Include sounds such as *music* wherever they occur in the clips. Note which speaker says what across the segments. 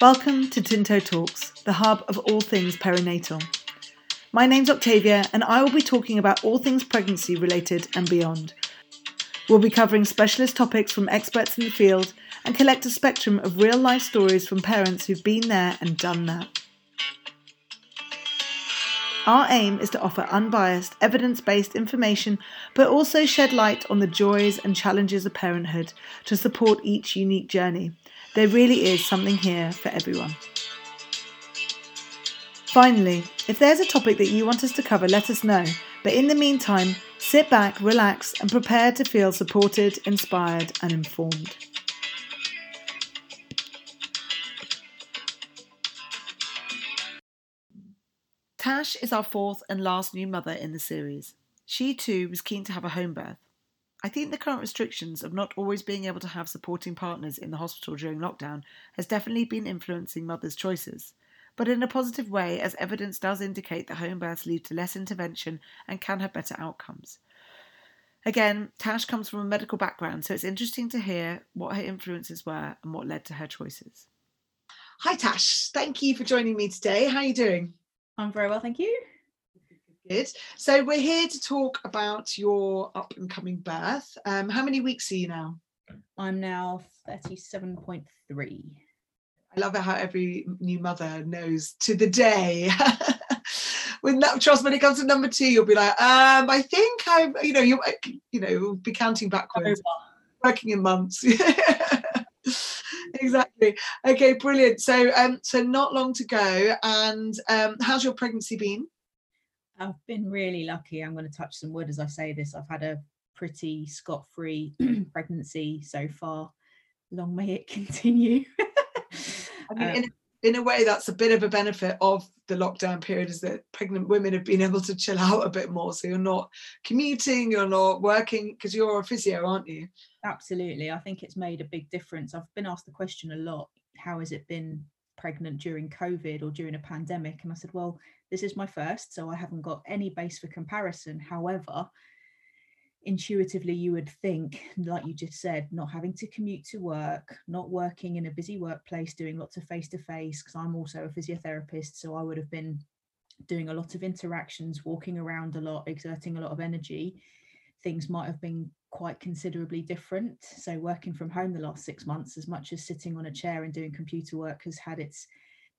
Speaker 1: Welcome to Tinto Talks, the hub of all things perinatal. My name's Octavia, and I will be talking about all things pregnancy related and beyond. We'll be covering specialist topics from experts in the field and collect a spectrum of real life stories from parents who've been there and done that. Our aim is to offer unbiased, evidence based information, but also shed light on the joys and challenges of parenthood to support each unique journey. There really is something here for everyone. Finally, if there's a topic that you want us to cover, let us know. But in the meantime, sit back, relax, and prepare to feel supported, inspired, and informed. Tash is our fourth and last new mother in the series. She too was keen to have a home birth. I think the current restrictions of not always being able to have supporting partners in the hospital during lockdown has definitely been influencing mothers' choices, but in a positive way, as evidence does indicate that home births lead to less intervention and can have better outcomes. Again, Tash comes from a medical background, so it's interesting to hear what her influences were and what led to her choices. Hi, Tash. Thank you for joining me today. How are you doing?
Speaker 2: I'm very well, thank you.
Speaker 1: Good. So we're here to talk about your up and coming birth. Um, how many weeks are you now?
Speaker 2: I'm now 37.3.
Speaker 1: I love it how every new mother knows to the day. *laughs* With that trust, when it comes to number two, you'll be like, um, I think I'm, you know, you, you know, be counting backwards, working in months. *laughs* exactly. Okay, brilliant. So, um, so not long to go. And um, how's your pregnancy been?
Speaker 2: I've been really lucky. I'm going to touch some wood as I say this. I've had a pretty scot-free *clears throat* pregnancy so far. Long may it *laughs* continue.
Speaker 1: I mean, um, in, in a way, that's a bit of a benefit of the lockdown period is that pregnant women have been able to chill out a bit more. So you're not commuting, you're not working because you're a physio, aren't you?
Speaker 2: Absolutely. I think it's made a big difference. I've been asked the question a lot how has it been pregnant during COVID or during a pandemic? And I said, well, this is my first, so I haven't got any base for comparison. However, intuitively you would think like you just said not having to commute to work not working in a busy workplace doing lots of face to face because i'm also a physiotherapist so i would have been doing a lot of interactions walking around a lot exerting a lot of energy things might have been quite considerably different so working from home the last 6 months as much as sitting on a chair and doing computer work has had its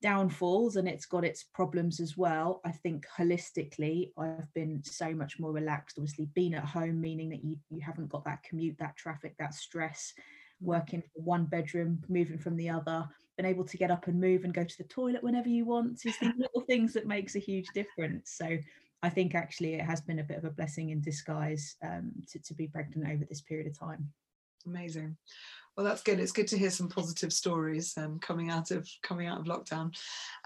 Speaker 2: downfalls and it's got its problems as well. I think holistically, I've been so much more relaxed. Obviously, being at home, meaning that you, you haven't got that commute, that traffic, that stress, working from one bedroom, moving from the other, been able to get up and move and go to the toilet whenever you want is the *laughs* little things that makes a huge difference. So I think actually it has been a bit of a blessing in disguise um, to, to be pregnant over this period of time.
Speaker 1: Amazing well that's good. It's good to hear some positive stories um, coming out of coming out of lockdown.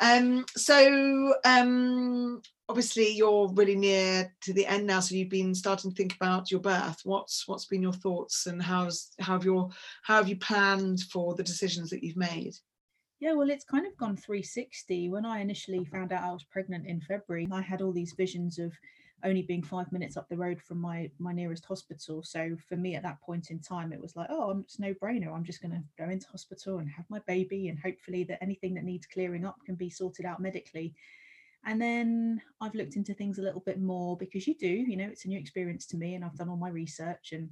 Speaker 1: Um, so um, obviously you're really near to the end now so you've been starting to think about your birth. What's what's been your thoughts and how's how have your how have you planned for the decisions that you've made?
Speaker 2: Yeah, well, it's kind of gone 360. When I initially found out I was pregnant in February, I had all these visions of only being five minutes up the road from my my nearest hospital. So for me at that point in time, it was like, oh, it's no brainer. I'm just going to go into hospital and have my baby, and hopefully that anything that needs clearing up can be sorted out medically. And then I've looked into things a little bit more because you do, you know, it's a new experience to me, and I've done all my research and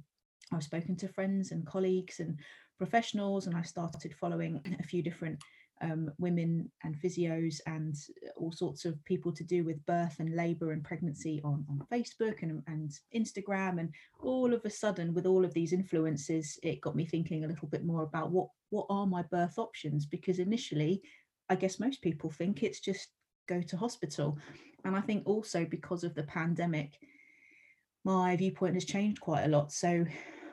Speaker 2: I've spoken to friends and colleagues and professionals, and I started following a few different um, women and physios and all sorts of people to do with birth and labor and pregnancy on, on Facebook and, and Instagram. And all of a sudden, with all of these influences, it got me thinking a little bit more about what, what are my birth options? Because initially, I guess most people think it's just go to hospital. And I think also because of the pandemic, my viewpoint has changed quite a lot. So,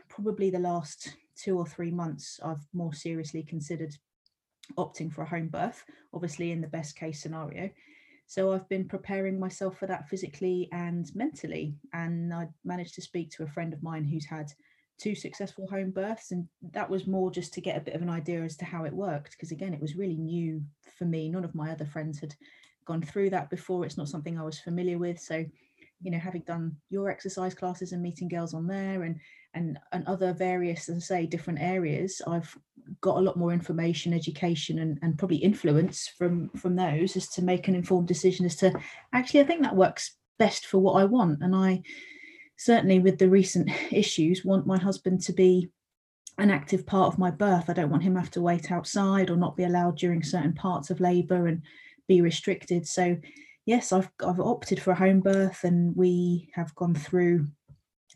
Speaker 2: probably the last two or three months, I've more seriously considered opting for a home birth, obviously in the best case scenario. So I've been preparing myself for that physically and mentally. And I managed to speak to a friend of mine who's had two successful home births. And that was more just to get a bit of an idea as to how it worked. Because again, it was really new for me. None of my other friends had gone through that before. It's not something I was familiar with. So, you know, having done your exercise classes and meeting girls on there and and and other various, as I say, different areas, I've got a lot more information education and, and probably influence from from those as to make an informed decision as to actually i think that works best for what i want. And i certainly with the recent *laughs* issues want my husband to be an active part of my birth. I don't want him have to wait outside or not be allowed during certain parts of labor and be restricted. So yes i've i've opted for a home birth and we have gone through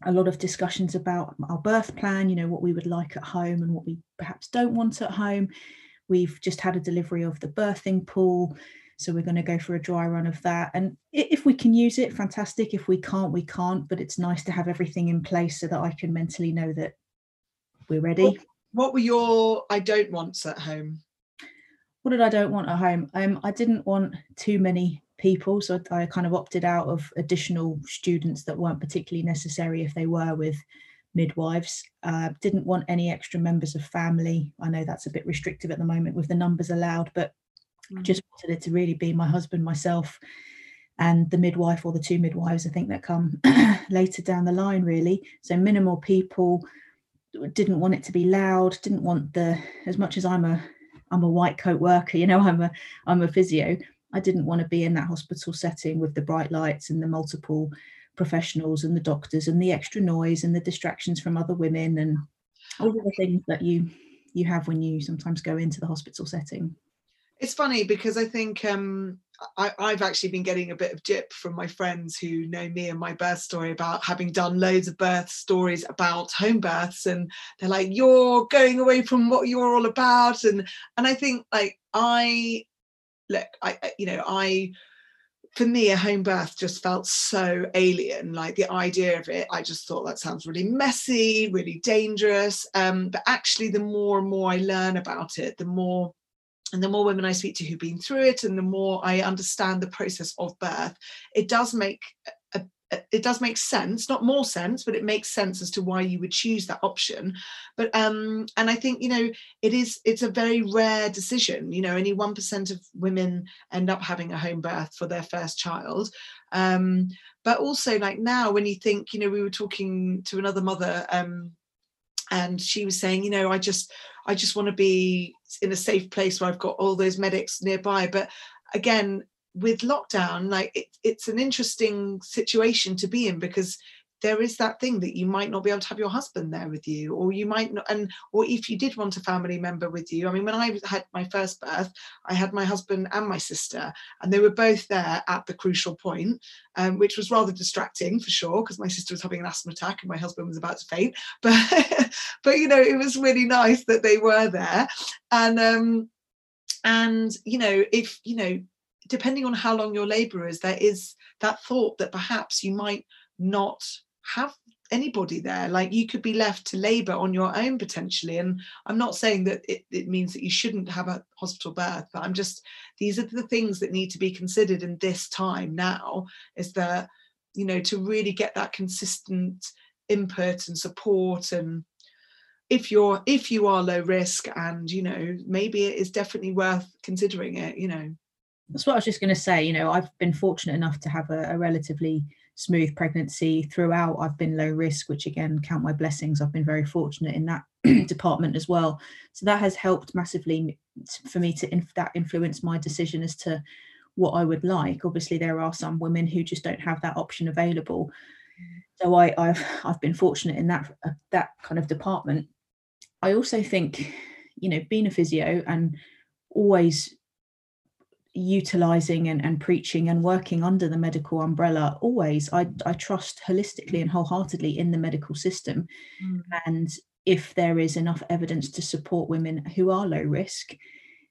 Speaker 2: a lot of discussions about our birth plan, you know, what we would like at home and what we perhaps don't want at home. We've just had a delivery of the birthing pool. So we're going to go for a dry run of that. And if we can use it, fantastic. If we can't, we can't. But it's nice to have everything in place so that I can mentally know that we're ready.
Speaker 1: What, what were your I don't wants at home?
Speaker 2: What did I don't want at home? Um, I didn't want too many people. So I kind of opted out of additional students that weren't particularly necessary if they were with midwives. Uh, didn't want any extra members of family. I know that's a bit restrictive at the moment with the numbers allowed, but mm-hmm. just wanted it to really be my husband, myself, and the midwife or the two midwives, I think that come *clears throat* later down the line, really. So minimal people. Didn't want it to be loud. Didn't want the as much as I'm a I'm a white coat worker, *laughs* you know, I'm a I'm a physio. I didn't want to be in that hospital setting with the bright lights and the multiple professionals and the doctors and the extra noise and the distractions from other women and all of the things that you you have when you sometimes go into the hospital setting.
Speaker 1: It's funny because I think um, I, have actually been getting a bit of jip from my friends who know me and my birth story about having done loads of birth stories about home births, and they're like, "You're going away from what you're all about," and and I think like I look, I, you know, I, for me, a home birth just felt so alien. Like the idea of it, I just thought that sounds really messy, really dangerous. Um, but actually, the more and more I learn about it, the more and the more women I speak to who've been through it, and the more I understand the process of birth, it does make it does make sense not more sense but it makes sense as to why you would choose that option. But um and i think you know it is it's a very rare decision you know only 1% of women end up having a home birth for their first child. Um but also like now when you think you know we were talking to another mother um and she was saying you know i just i just want to be in a safe place where i've got all those medics nearby. But again with lockdown like it, it's an interesting situation to be in because there is that thing that you might not be able to have your husband there with you or you might not and or if you did want a family member with you i mean when i had my first birth i had my husband and my sister and they were both there at the crucial point um, which was rather distracting for sure because my sister was having an asthma attack and my husband was about to faint *laughs* but but you know it was really nice that they were there and um and you know if you know depending on how long your labour is, there is that thought that perhaps you might not have anybody there. Like you could be left to labor on your own potentially. And i'm not saying that it, it, means that you shouldn't have a hospital birth but i'm just these are the things that need to be considered in this time now is that you know to really get that consistent input and support. And if you're if you are low risk and you know maybe it is definitely worth considering it you know
Speaker 2: that's what I was just going to say. You know, I've been fortunate enough to have a, a, relatively smooth pregnancy throughout. I've been low risk, which again, count my blessings. I've been very fortunate in that *clears throat* department as well. So that has helped massively for me to inf- that influence my decision as to what I would like. Obviously, there are some women who just don't have that option available. So I, have I've been fortunate in that uh, that kind of department. I also think, you know, being a physio and always utilizing and, and preaching and working under the medical umbrella always. I, I trust holistically and wholeheartedly in the medical system. Mm. and if there is enough evidence to support women who are low risk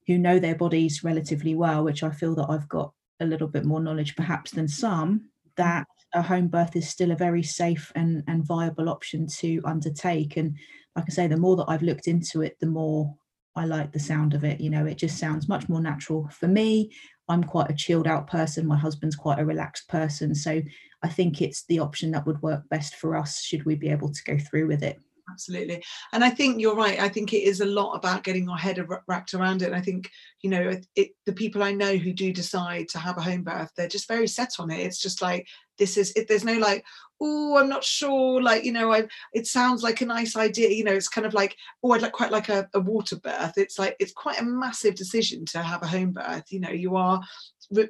Speaker 2: who know their bodies relatively well which i feel that i've got a little bit more knowledge perhaps than some that a home birth is still a very safe and, and viable option to undertake. And like i say the more that i've looked into it the more I like the sound of it. You know, it just sounds much more natural for me. I'm quite a chilled out person. My husband's quite a relaxed person. So I think it's the option that would work best for us should we be able to go through with it.
Speaker 1: Absolutely. And I think you're right. I think it is a lot about getting our head wrapped around it. And I think, you know, it, the people I know who do decide to have a home birth, they're just very set on it. It's just like, this is, it, there's no like, oh i'm not sure like you know i it sounds like a nice idea you know it's kind of like oh i'd like quite like a, a water birth. It's like it's quite a massive decision to have a home birth you know you are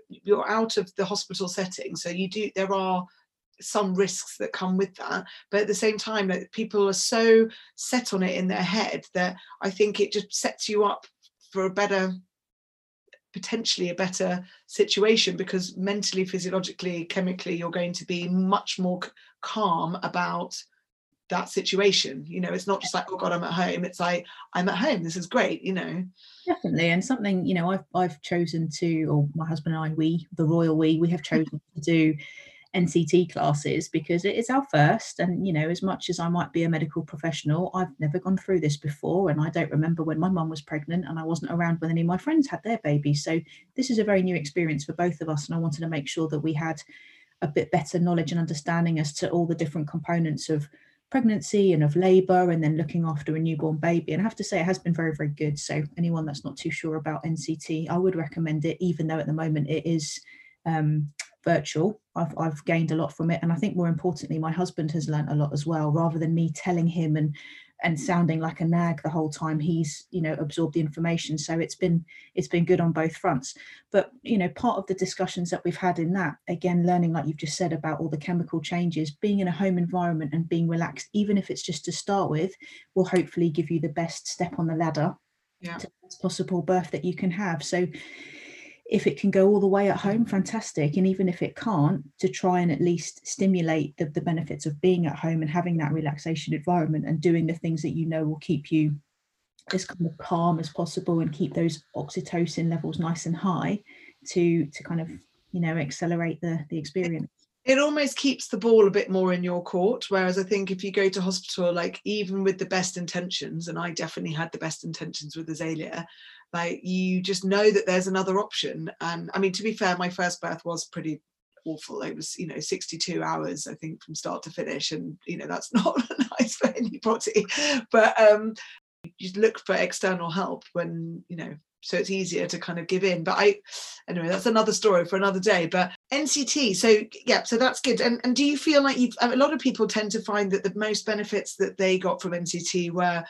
Speaker 1: you're out of the hospital setting so you do there are some risks that come with that but at the same time that people are so set on it in their head that i think it just sets you up for a better potentially a better situation because mentally physiologically chemically you're going to be much more calm about that situation. You know it's not just like oh god i'm at home. It's like i'm at home. This is great you know?
Speaker 2: Definitely and something you know i've i've chosen to or my husband and i we the royal we we have chosen to do NCT classes because it is our first. And, you know, as much as I might be a medical professional, I've never gone through this before. And I don't remember when my mum was pregnant and I wasn't around when any of my friends had their babies. So this is a very new experience for both of us. And I wanted to make sure that we had a bit better knowledge and understanding as to all the different components of pregnancy and of labor and then looking after a newborn baby and i have to say it has been very very good so anyone that's not too sure about nct i would recommend it even though at the moment it is um, virtual. I've, I've gained a lot from it. And I think more importantly, my husband has learned a lot as well, rather than me telling him and and sounding like a nag the whole time he's you know absorbed the information so it's been it's been good on both fronts but you know part of the discussions that we've had in that again learning like you've just said about all the chemical changes being in a home environment and being relaxed even if it's just to start with will hopefully give you the best step on the ladder yeah. to the best possible birth that you can have so if it can go all the way at home, fantastic. And even if it can't, to try and at least stimulate the, the benefits of being at home and having that relaxation environment and doing the things that you know will keep you as kind of calm as possible and keep those oxytocin levels nice and high to to kind of you know accelerate the the experience
Speaker 1: it almost keeps the ball a bit more in your court. Whereas i think if you go to hospital like even with the best intentions and i definitely had the best intentions with azalea like you just know that there's another option. And i mean to be fair my first birth was pretty awful. It was you know 62 hours i think from start to finish and you know that's *laughs* not nice for anybody. But um you look for external help when you know so it's easier to kind of give in but i anyway that's another story for another day but nct so yeah so that's good and, and do you feel like you've a lot of people tend to find that the most benefits that they got from nct were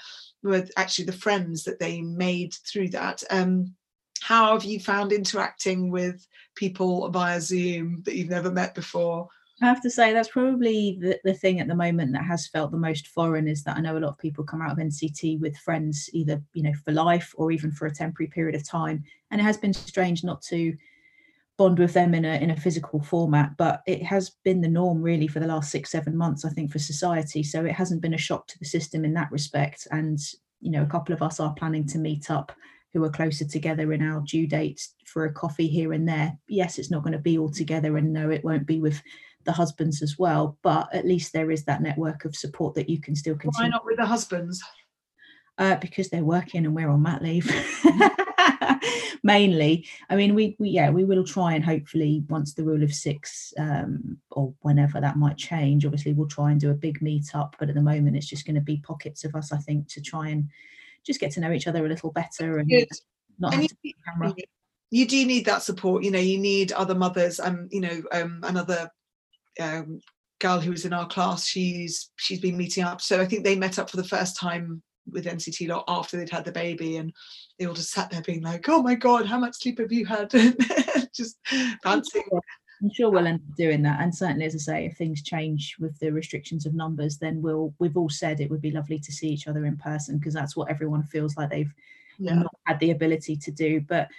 Speaker 1: were actually the friends that they made through that. Um, how have you found interacting with people via Zoom that you've never met before?
Speaker 2: I have to say that's probably the, the thing at the moment that has felt the most foreign is that I know a lot of people come out of NCT with friends either you know for life or even for a temporary period of time, and it has been strange not to bond with them in a in a physical format but it has been the norm really for the last six seven months i think for society. So it hasn't been a shock to the system in that respect. And you know a couple of us are planning to meet up who are closer together in our due dates for a coffee here and there. Yes it's not going to be all together and no it won't be with the husbands as well but at least there is that network of support that you can still continue.
Speaker 1: why not with the husbands?
Speaker 2: Uh, because they're working and we're on mat leave. *laughs* Mainly. I mean we, we yeah we will try and hopefully once the rule of six um, or whenever that might change obviously we'll try and do a big meet up but at the moment it's just going to be pockets of us i think to try and just get to know each other a little better and Good. not and
Speaker 1: you, you do need that support you know you need other mothers and you know um, another um, girl who was in our class she's she's been meeting up so i think they met up for the first time with NCT lot after they'd had the baby, and they all just sat there being like, "Oh my god, how much sleep have you had?" *laughs* just dancing.
Speaker 2: I'm sure we'll end up doing that, and certainly, as I say, if things change with the restrictions of numbers, then we'll. We've all said it would be lovely to see each other in person because that's what everyone feels like they've yeah. not had the ability to do. But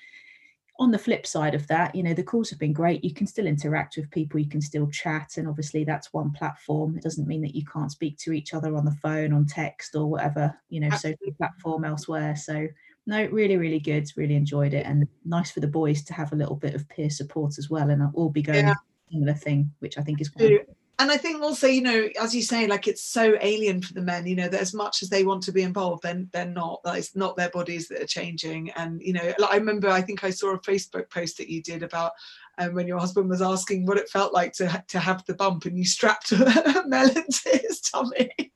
Speaker 2: on the flip side of that, you know, the calls have been great. You can still interact with people, you can still chat, and obviously that's one platform. It doesn't mean that you can't speak to each other on the phone, on text, or whatever, you know, social platform elsewhere. So no, really, really good. Really enjoyed it, and nice for the boys to have a little bit of peer support as well, and I'll all be going yeah. similar thing, which I think is quite
Speaker 1: and I think also, you know, as you say, like it's so alien for the men, you know, that as much as they want to be involved, then they're not. That it's not their bodies that are changing. And you know, like I remember, I think I saw a Facebook post that you did about um, when your husband was asking what it felt like to to have the bump, and you strapped *laughs* a melon to his tummy. *laughs*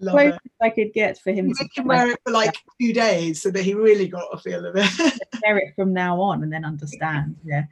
Speaker 2: Love it. I could get for him.
Speaker 1: to wear it for like two days, so that he really got a feel of it. *laughs*
Speaker 2: wear it from now on, and then understand. Yeah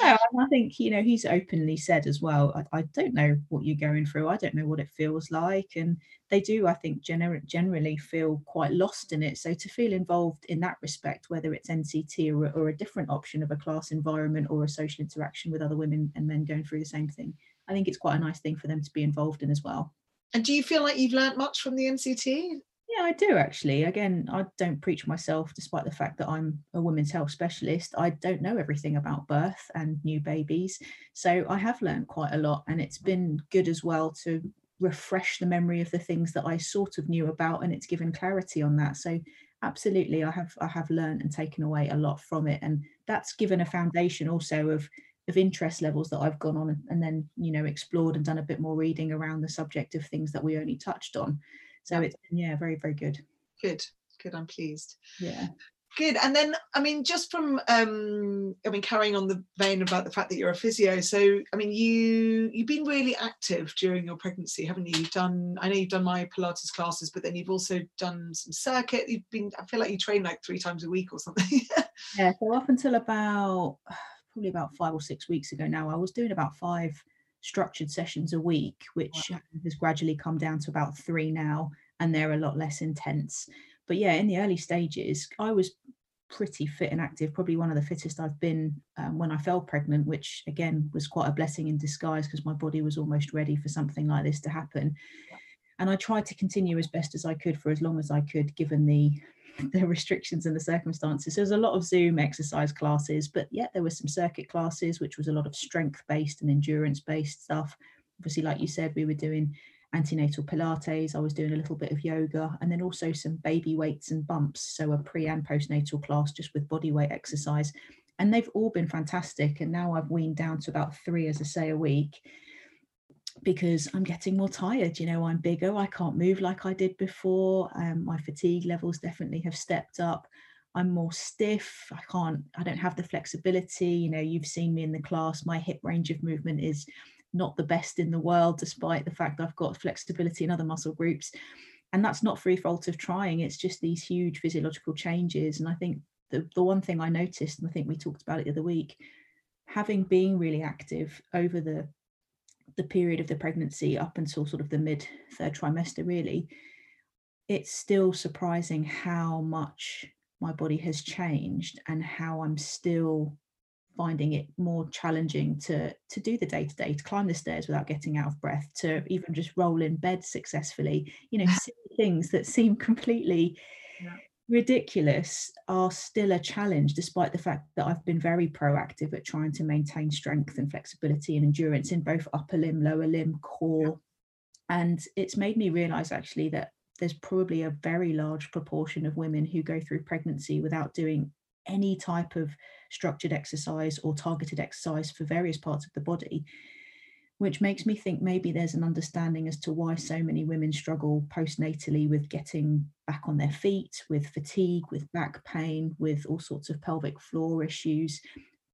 Speaker 2: no, I think you know he's openly said as well. I, I, don't know what you're going through. I don't know what it feels like, and they do. I think gener- generally feel quite lost in it. So to feel involved in that respect, whether it's NCT or, or a different option of a class environment or a social interaction with other women and men going through the same thing, I think it's quite a nice thing for them to be involved in as well.
Speaker 1: And do you feel like you've learnt much from the NCT?
Speaker 2: Yeah, I do actually. Again, I don't preach myself, despite the fact that I'm a women's health specialist. I don't know everything about birth and new babies. So I have learned quite a lot, and it's been good as well to refresh the memory of the things that I sort of knew about, and it's given clarity on that. So absolutely, I have I have learned and taken away a lot from it, and that's given a foundation also of of interest levels that I've gone on and then you know explored and done a bit more reading around the subject of things that we only touched on. So it's yeah, very, very good.
Speaker 1: Good, good. I'm pleased.
Speaker 2: Yeah.
Speaker 1: Good. And then, I mean, just from, um, I mean, carrying on the vein about the fact that you're a physio. So, I mean, you you've been really active during your pregnancy, haven't you? You've done. I know you've done my Pilates classes, but then you've also done some circuit. You've been. I feel like you train like three times a week or something. *laughs*
Speaker 2: yeah. So up until about *sighs* probably about five or six weeks ago now, I was doing about five structured sessions a week, which wow. has gradually come down to about three now, and they're a lot less intense. But yeah, in the early stages, I was pretty fit and active, probably one of the fittest I've been um, when I fell pregnant, which again was quite a blessing in disguise because my body was almost ready for something like this to happen. And I tried to continue as best as I could for as long as I could, given the *laughs* the restrictions and the circumstances. So there's a lot of Zoom exercise classes, but yeah, there were some circuit classes, which was a lot of strength based and endurance based stuff. Obviously, like you said, we were doing antenatal Pilates. I was doing a little bit of yoga and then also some baby weights and bumps. So a pre and postnatal class just with body weight exercise. And they've all been fantastic. And now I've weaned down to about three, as I say, a week because I'm getting more tired. You know, I'm bigger. I can't move like I did before. Um, my fatigue levels definitely have stepped up. I'm more stiff. I can't, I don't have the flexibility. You know, you've seen me in the class. My hip range of movement is not the best in the world, despite the fact I've got flexibility in other muscle groups. And that's not free fault of trying. It's just these huge physiological changes. And I think the, the one thing I noticed, and I think we talked about it the other week, having been really active over the the period of the pregnancy up until sort of the mid third trimester, really, it's still surprising how much my body has changed and how I'm still finding it more challenging to to do the day to day to climb the stairs without getting out of breath to even just roll in bed successfully you know *laughs* things that seem completely ridiculous are still a challenge, despite the fact that I've been very proactive at trying to maintain strength and flexibility and endurance in both upper limb, lower limb, core. And it's made me realize actually that there's probably a very large proportion of women who go through pregnancy without doing any type of structured exercise or targeted exercise for various parts of the body which makes me think maybe there's an understanding as to why so many women struggle postnatally with getting back on their feet, with fatigue, with back pain, with all sorts of pelvic floor issues,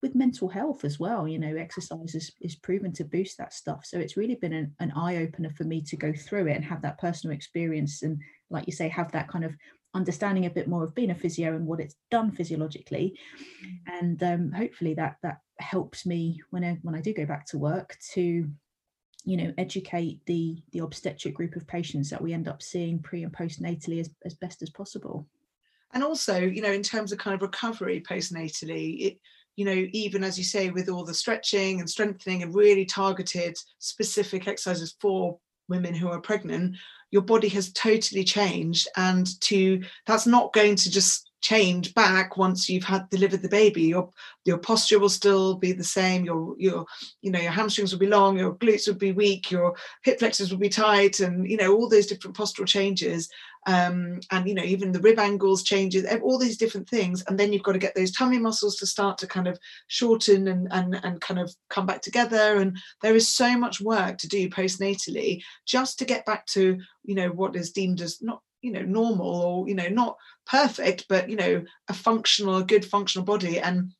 Speaker 2: with mental health as well. You know, exercise is, is proven to boost that stuff. So it's really been an, an eye opener for me to go through it and have that personal experience and, like you say, have that kind of understanding a bit more of being a physio and what it's done physiologically mm. and um, hopefully that that helps me when I when I do go back to work to you know educate the the obstetric group of patients that we end up seeing pre and postnatally as, as best as possible.
Speaker 1: And also you know in terms of kind of recovery postnatally it you know even as you say with all the stretching and strengthening and really targeted specific exercises for women who are pregnant your body has totally changed. And to that's not going to just change back once you've had delivered the baby. Your your posture will still be the same. Your your you know your hamstrings will be long your glutes will be weak your hip flexors will be tight and you know all those different postural changes. Um, and you know even the rib angles changes all these different things. And then you've got to get those tummy muscles to start to kind of shorten and and, and kind of come back together. And there is so much work to do postnatally just to get back to you know what is deemed as not you know normal or you know not perfect but you know a functional a good functional body. And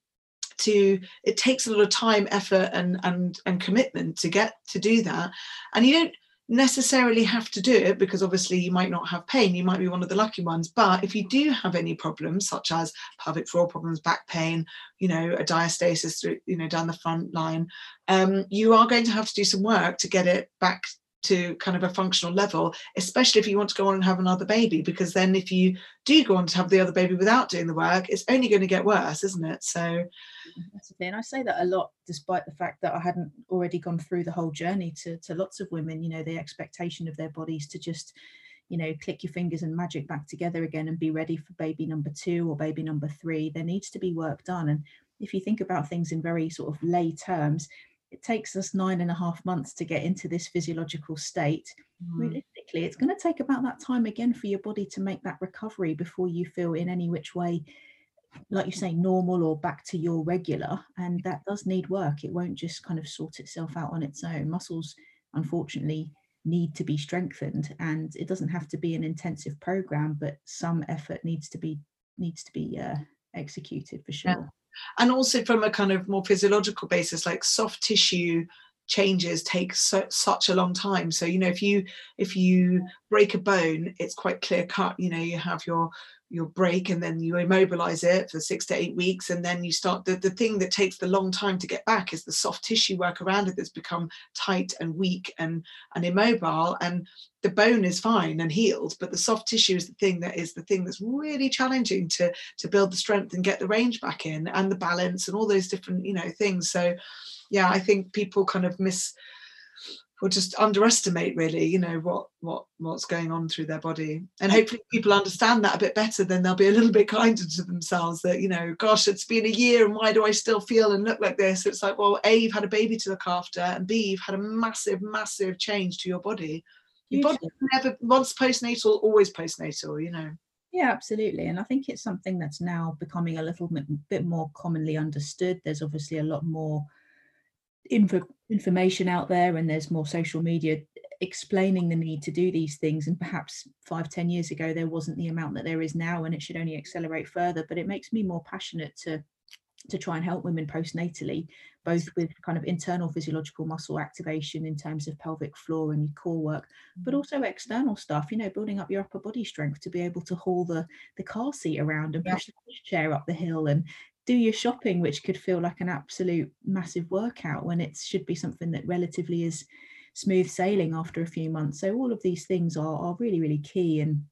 Speaker 1: to it takes a lot of time effort and and and commitment to get to do that. And you don't necessarily have to do it because obviously you might not have pain. You might be one of the lucky ones. But if you do have any problems such as pelvic floor problems back pain you know a diastasis through you know down the front line um, you are going to have to do some work to get it back to kind of a functional level, especially if you want to go on and have another baby, because then if you do go on to have the other baby without doing the work, it's only going to get worse, isn't it? So
Speaker 2: mm-hmm, the thing. I say that a lot, despite the fact that I hadn't already gone through the whole journey to, to lots of women, you know, the expectation of their bodies to just, you know, click your fingers and magic back together again and be ready for baby number two or baby number three. There needs to be work done. And if you think about things in very sort of lay terms, it takes us nine and a half months to get into this physiological state. Mm. Realistically, it's going to take about that time again for your body to make that recovery before you feel in any which way, like you say, normal or back to your regular. And that does need work. It won't just kind of sort itself out on its own. Muscles, unfortunately, need to be strengthened and it doesn't have to be an intensive program but some effort needs to be needs to be uh, executed for sure
Speaker 1: yeah and also from a kind of more physiological basis like soft tissue changes take so, such a long time. So you know if you if you break a bone it's quite clear cut. You know you have your your break and then you immobilize it for six to eight weeks and then you start the, the thing that takes the long time to get back is the soft tissue work around it that's become tight and weak and and immobile and the bone is fine and healed but the soft tissue is the thing that is the thing that's really challenging to to build the strength and get the range back in and the balance and all those different you know things. So yeah i think people kind of miss or just underestimate really you know what what what's going on through their body. And hopefully people understand that a bit better then they'll be a little bit kinder to themselves that you know gosh it's been a year and why do i still feel and look like this? It's like well a you've had a baby to look after and b you've had a massive massive change to your body. Your body never once postnatal always postnatal you know.
Speaker 2: Yeah, absolutely. And I think it's something that's now becoming a little bit, bit more commonly understood. There's obviously a lot more info, information out there and there's more social media explaining the need to do these things. And perhaps five ten years ago there wasn't the amount that there is now and it should only accelerate further but it makes me more passionate to to try and help women postnatally both with kind of internal physiological muscle activation in terms of pelvic floor and core work but mm-hmm. also external stuff you know building up your upper body strength to be able to haul the the car seat around and push the chair up the hill and do your shopping, which could feel like an absolute massive workout when it should be something that relatively is smooth sailing after a few months. So all of these things are, are really, really key. And,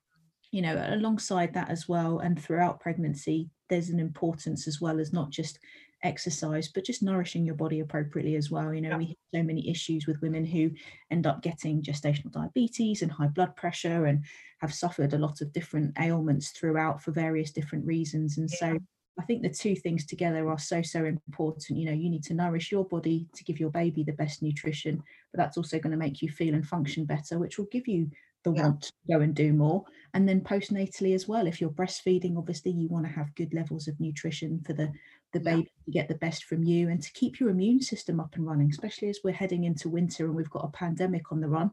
Speaker 2: you know, alongside that as well, and throughout pregnancy, there's an importance as well as not just exercise, but just nourishing your body appropriately as well. You know, yeah. we have so many issues with women who end up getting gestational diabetes and high blood pressure and have suffered a lot of different ailments throughout for various different reasons. And yeah. so I think the two things together are so, so important. You know, you need to nourish your body to give your baby the best nutrition, but that's also going to make you feel and function better, which will give you the yeah. want to go and do more. And then postnatally as well, if you're breastfeeding, obviously you want to have good levels of nutrition for the, the yeah. baby to get the best from you and to keep your immune system up and running, especially as we're heading into winter and we've got a pandemic on the run.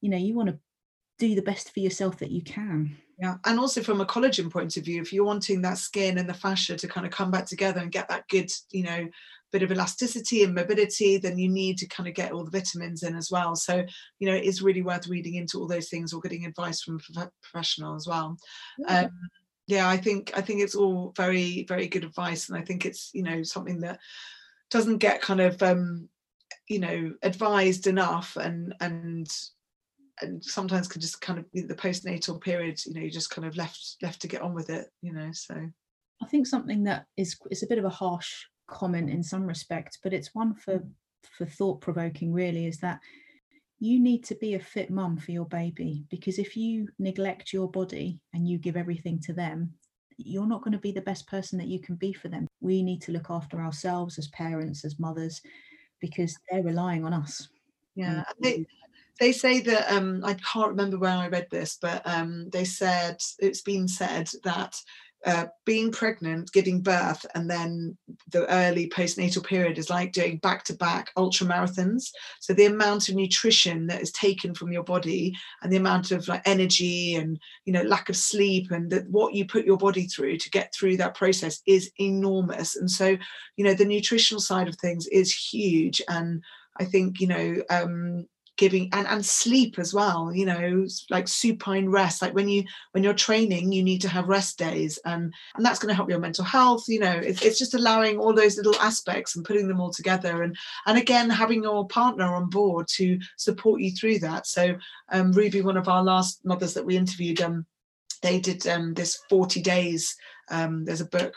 Speaker 2: You know, you want to do the best for yourself that you can.
Speaker 1: Yeah, and also from a collagen point of view, if you're wanting that skin and the fascia to kind of come back together and get that good, you know, bit of elasticity and mobility, then you need to kind of get all the vitamins in as well. So, you know, it is really worth reading into all those things or getting advice from a professional as well. Yeah. Um, yeah, I think I think it's all very very good advice, and I think it's you know something that doesn't get kind of um, you know advised enough and and and sometimes can just kind of the postnatal period you know you just kind of left left to get on with it you know so.
Speaker 2: I think something that is is a bit of a harsh comment in some respects but it's one for for thought provoking really is that you need to be a fit mum for your baby because if you neglect your body and you give everything to them you're not going to be the best person that you can be for them. We need to look after ourselves as parents as mothers because they're relying on us.
Speaker 1: Yeah they say that um, I can't remember where I read this, but um, they said it's been said that uh, being pregnant, giving birth, and then the early postnatal period is like doing back to back ultra marathons. So the amount of nutrition that is taken from your body and the amount of like energy and you know lack of sleep and that what you put your body through to get through that process is enormous. And so you know the nutritional side of things is huge. And I think you know um, giving and and sleep as well you know like supine rest like when you when you're training you need to have rest days and and that's going to help your mental health you know it's, it's just allowing all those little aspects and putting them all together and and again having your partner on board to support you through that. So um ruby one of our last mothers that we interviewed um they did um this 40 days um there's a book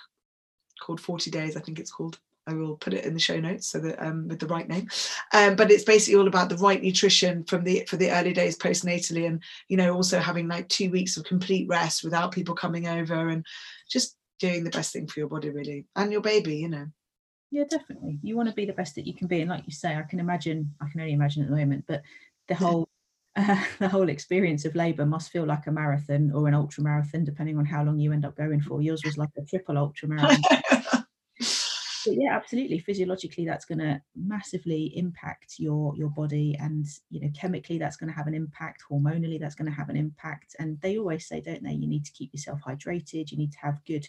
Speaker 1: called 40 days i think it's called I will put it in the show notes so that um, with the right name. Um, but it's basically all about the right nutrition from the for the early days postnatally, and you know also having like two weeks of complete rest without people coming over, and just doing the best thing for your body really and your baby. You know.
Speaker 2: Yeah, definitely. You want to be the best that you can be, and like you say, I can imagine. I can only imagine at the moment, but the *laughs* whole uh, *laughs* the whole experience of labour must feel like a marathon or an ultra marathon, depending on how long you end up going for. Yours was like a triple ultra marathon. *laughs* yeah absolutely. Physiologically that's going to massively impact your your body and you know chemically that's going to have an impact. Hormonally that's going to have an impact. And they always say don't they? You need to keep yourself hydrated. You need to have good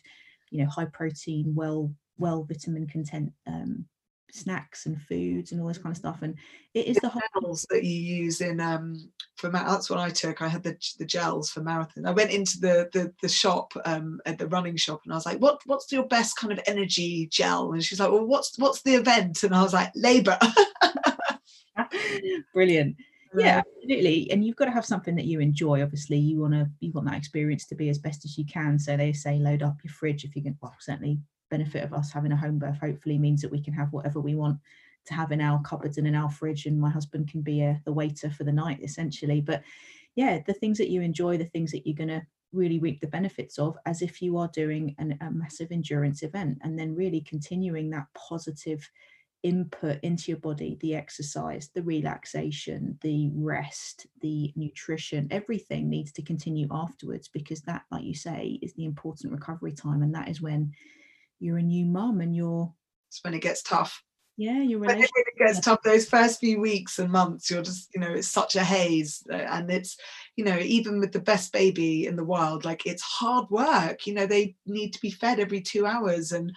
Speaker 2: you know high protein well well vitamin content um, snacks and foods and all this kind of stuff and it is the, the
Speaker 1: whole gels that you use in um for that's what I took I had the the gels for marathon. I went into the the, the shop um at the running shop and I was like what what's your best kind of energy gel? And she's like well what's what's the event? And I was like labor *laughs*
Speaker 2: brilliant. *laughs* Yeah. Absolutely and you've got to have something that you enjoy obviously you want to you want that experience to be as best as you can so they say load up your fridge if you can well certainly benefit of us having a home birth hopefully means that we can have whatever we want to have in our cupboards and in our fridge and my husband can be a, the waiter for the night essentially. But yeah the things that you enjoy the things that you're going to really reap the benefits of as if you are doing an, a massive endurance event and then really continuing that positive input into your body the exercise the relaxation the rest the nutrition everything needs to continue afterwards because that like you say is the important recovery time and that is when you're a new mum and you're
Speaker 1: it's when it gets tough.
Speaker 2: Yeah you're
Speaker 1: when it gets tough those first few weeks and months you're just you know it's such a haze uh, and it's you know even with the best baby in the world like it's hard work you know they need to be fed every two hours and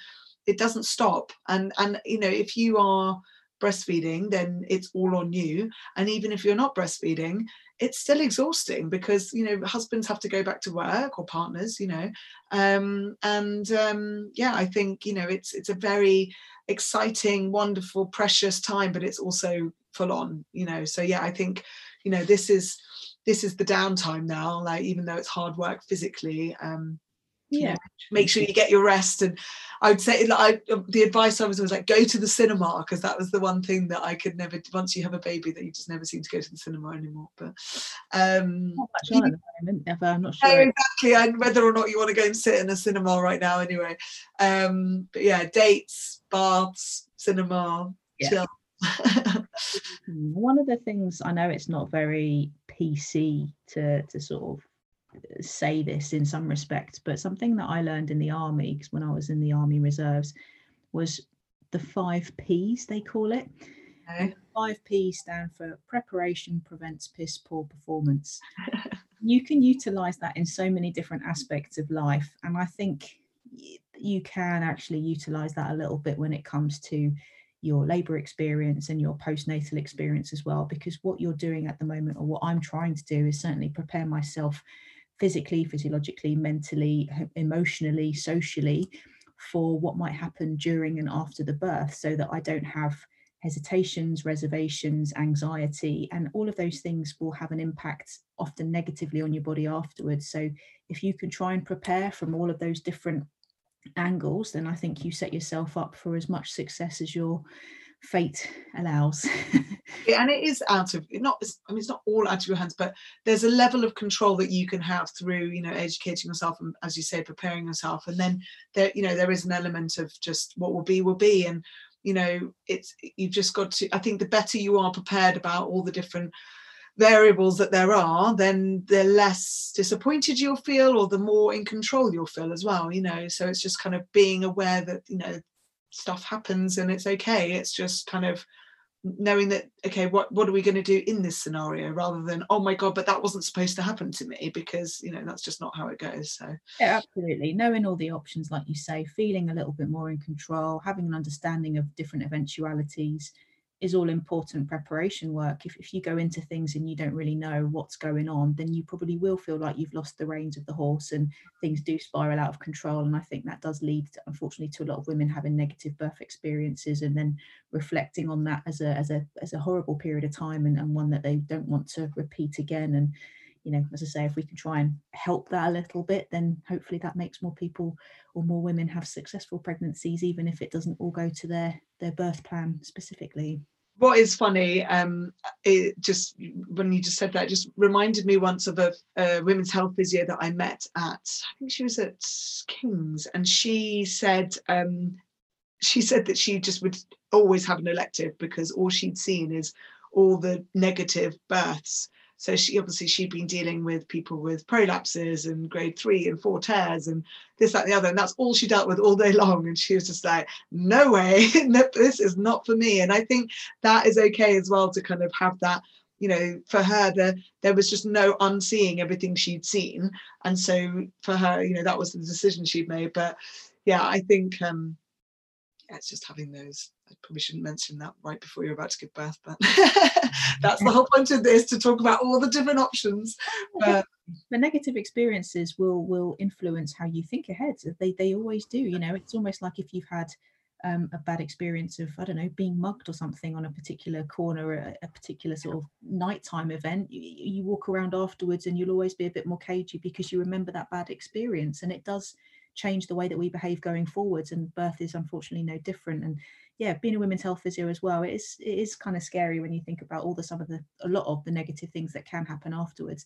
Speaker 1: it doesn't stop. And and you know if you are breastfeeding then it's all on you. And even if you're not breastfeeding it's still exhausting because you know husbands have to go back to work or partners you know um, and um, yeah i think you know it's it's a very exciting wonderful precious time but it's also full on you know. So yeah i think you know this is this is the downtime now like even though it's hard work physically um yeah. make sure you get your rest. And i would say like I, the advice i was always like go to the cinema because that was the one thing that i could never once you have a baby that you just never seem to go to the cinema anymore. But um
Speaker 2: not much on at the moment ever i'm not sure.
Speaker 1: exactly and whether or not you want to go and sit in a cinema right now anyway. Um but yeah dates baths cinema yeah. chill. *laughs*
Speaker 2: One of the things i know it's not very pc to to sort of say this in some respects, but something that I learned in the army, because when I was in the army reserves, was the five P's they call it. Okay. Five P's stand for preparation prevents piss poor performance. *laughs* you can utilize that in so many different aspects of life, and I think you can actually utilize that a little bit when it comes to your labor experience and your postnatal experience as well because what you're doing at the moment or what I'm trying to do is certainly prepare myself physically, physiologically, mentally, emotionally, socially for what might happen during and after the birth so that I don't have hesitations, reservations, anxiety, and all of those things will have an impact often negatively on your body afterwards. So if you can try and prepare from all of those different angles, then I think you set yourself up for as much success as your fate allows. *laughs*
Speaker 1: yeah, and it is out of not I mean it's not all out of your hands, but there's a level of control that you can have through, you know, educating yourself and as you say, preparing yourself. And then there, you know, there is an element of just what will be will be. And, you know, it's you've just got to I think the better you are prepared about all the different variables that there are, then the less disappointed you'll feel or the more in control you'll feel as well, you know. So it's just kind of being aware that, you know, stuff happens and it's okay. It's just kind of knowing that okay what what are we going to do in this scenario rather than oh my god but that wasn't supposed to happen to me because you know that's just not how it goes so.
Speaker 2: Yeah absolutely. Knowing all the options like you say feeling a little bit more in control having an understanding of different eventualities is all important preparation work. If, if you go into things and you don't really know what's going on, then you probably will feel like you've lost the reins of the horse and things do spiral out of control. And I think that does lead, to, unfortunately, to a lot of women having negative birth experiences and then reflecting on that as a as a as a horrible period of time and, and one that they don't want to repeat again. And you know, as I say, if we can try and help that a little bit, then hopefully that makes more people or more women have successful pregnancies, even if it doesn't all go to their their birth plan specifically.
Speaker 1: What is funny, um, it just when you just said that, just reminded me once of a, a women's health physio that I met at, I think she was at King's, and she said, um, she said that she just would always have an elective because all she'd seen is all the negative births so she obviously she'd been dealing with people with prolapses and grade three and four tears and this, that, and the other. And that's all she dealt with all day long. And she was just like, no way, *laughs* this is not for me. And I think that is okay as well to kind of have that you know for her there there was just no unseeing everything she'd seen and so for her you know that was the decision she'd made but yeah i think um yeah, it's just having those I probably shouldn't mention that right before you're about to give birth, but *laughs* that's the whole point of this to talk about all the different options. But,
Speaker 2: the negative experiences will will influence how you think ahead. They they always do. You know, it's almost like if you've had um, a bad experience of I don't know being mugged or something on a particular corner, a, a particular sort of nighttime event. You, you walk around afterwards and you'll always be a bit more cagey because you remember that bad experience, and it does change the way that we behave going forwards. And birth is unfortunately no different. And yeah, being a women's health physio as well, it is it is kind of scary when you think about all the some of the a lot of the negative things that can happen afterwards.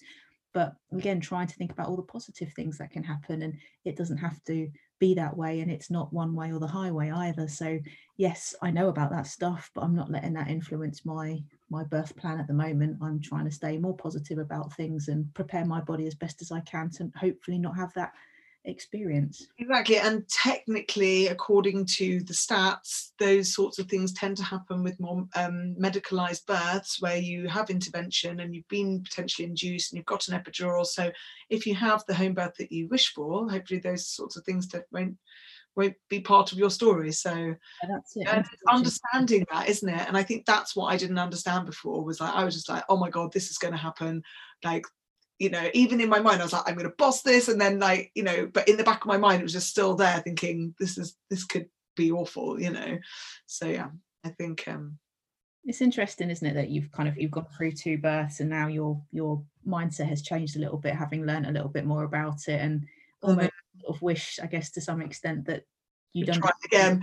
Speaker 2: But again, trying to think about all the positive things that can happen, and it doesn't have to be that way, and it's not one way or the highway either. So yes, I know about that stuff, but I'm not letting that influence my my birth plan at the moment. I'm trying to stay more positive about things and prepare my body as best as I can to hopefully not have that experience.
Speaker 1: Exactly. And technically, according to the stats, those sorts of things tend to happen with more um, medicalized births where you have intervention and you've been potentially induced and you've got an epidural. So if you have the home birth that you wish for, hopefully those sorts of things that won't won't be part of your story so
Speaker 2: yeah, that's it.
Speaker 1: And understanding that isn't it and i think that's what i didn't understand before was like i was just like oh my god this is going to happen like you know, even in my mind, I was like, I'm going to boss this, and then like, you know, but in the back of my mind, it was just still there, thinking this is this could be awful, you know. So yeah, I think um
Speaker 2: it's interesting, isn't it, that you've kind of you've gone through two births, and now your your mindset has changed a little bit, having learned a little bit more about it, and almost sort of wish, I guess, to some extent that you don't
Speaker 1: try again.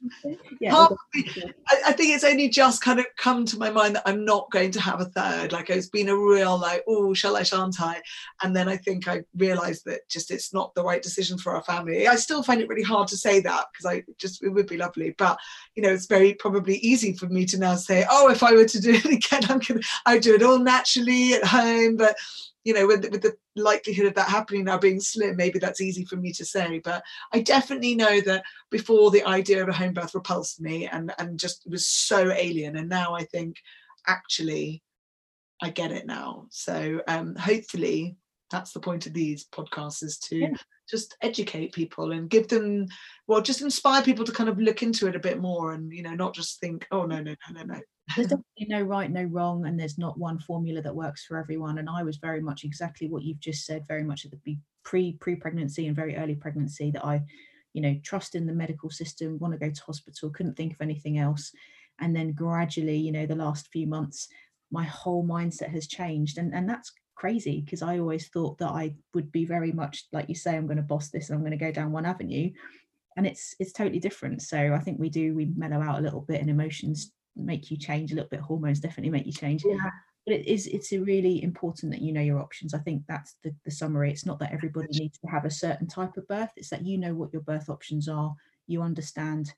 Speaker 1: *laughs* yeah, I, I, think it's only just kind of come to my mind that I'm not going to have a third. Like it's been a real like, oh, shall I, shan't I? And then I think I realised that just it's not the right decision for our family. I still find it really hard to say that because I just it would be lovely, but you know, it's very probably easy for me to now say, oh, if I were to do it *laughs* again, I'm gonna I do it all naturally at home, but you know, with, with the likelihood of that happening now being slim, maybe that's easy for me to say. But I definitely know that before the idea of a home birth repulsed me and, and just was so alien. And now I think actually I get it now. So um, hopefully that's the point of these podcasts is to yeah. just educate people and give them well just inspire people to kind of look into it a bit more and you know not just think oh no no no no no
Speaker 2: there's *laughs* definitely no right no wrong and there's not one formula that works for everyone and i was very much exactly what you've just said very much at the pre pre pregnancy and very early pregnancy that i you know trust in the medical system want to go to hospital couldn't think of anything else and then gradually you know the last few months my whole mindset has changed and and that's crazy because i always thought that i would be very much like you say i'm going to boss this and i'm going to go down one avenue and it's it's totally different. So i think we do we mellow out a little bit and emotions make you change a little bit hormones definitely make you change. Yeah. but it is it's really important that you know your options. I think that's the, the summary. It's not that everybody needs to have a certain type of birth. It's that you know what your birth options are. You understand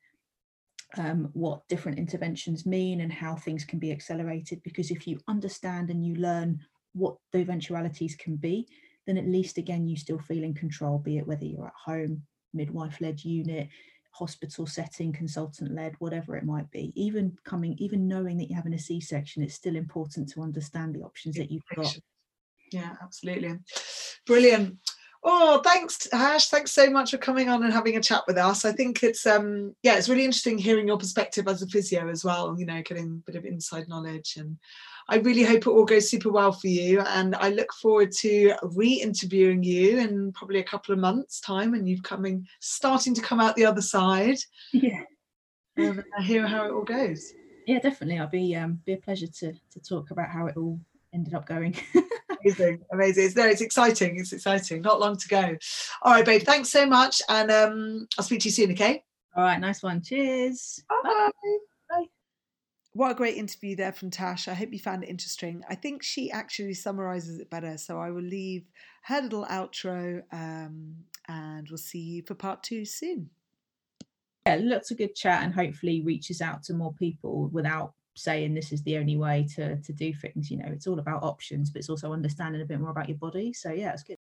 Speaker 2: um, what different interventions mean and how things can be accelerated because if you understand and you learn what the eventualities can be then at least again you still feel in control be it whether you're at home midwife led unit hospital setting, consultant led, whatever it might be. Even coming, even knowing that you're having a C section, it's still important to understand the options that you've got.
Speaker 1: Yeah, absolutely. Brilliant. Oh, thanks, Tash. Thanks so much for coming on and having a chat with us. I think it's um yeah, it's really interesting hearing your perspective as a physio as well, you know, getting a bit of inside knowledge and I really hope it all goes super well for you. And I look forward to re-interviewing you in probably a couple of months' time and you've coming starting to come out the other side.
Speaker 2: Yeah.
Speaker 1: Um, I hear how it all goes.
Speaker 2: Yeah, definitely. I'll be um be a pleasure to to talk about how it all ended up going. *laughs*
Speaker 1: amazing, amazing. It's, no, it's exciting. It's exciting. Not long to go. All right, babe. Thanks so much, and um, I'll speak to you soon. Okay.
Speaker 2: All right, nice one. Cheers.
Speaker 1: Bye. Bye.
Speaker 3: What a great interview there from Tash. I hope you found it interesting. I think she actually summarizes it better. So I will leave her little outro um, and we'll see you for part two soon.
Speaker 2: Yeah, lots of good chat and hopefully reaches out to more people without saying this is the only way to to do things. You know, it's all about options, but it's also understanding a bit more about your body. So yeah, it's good.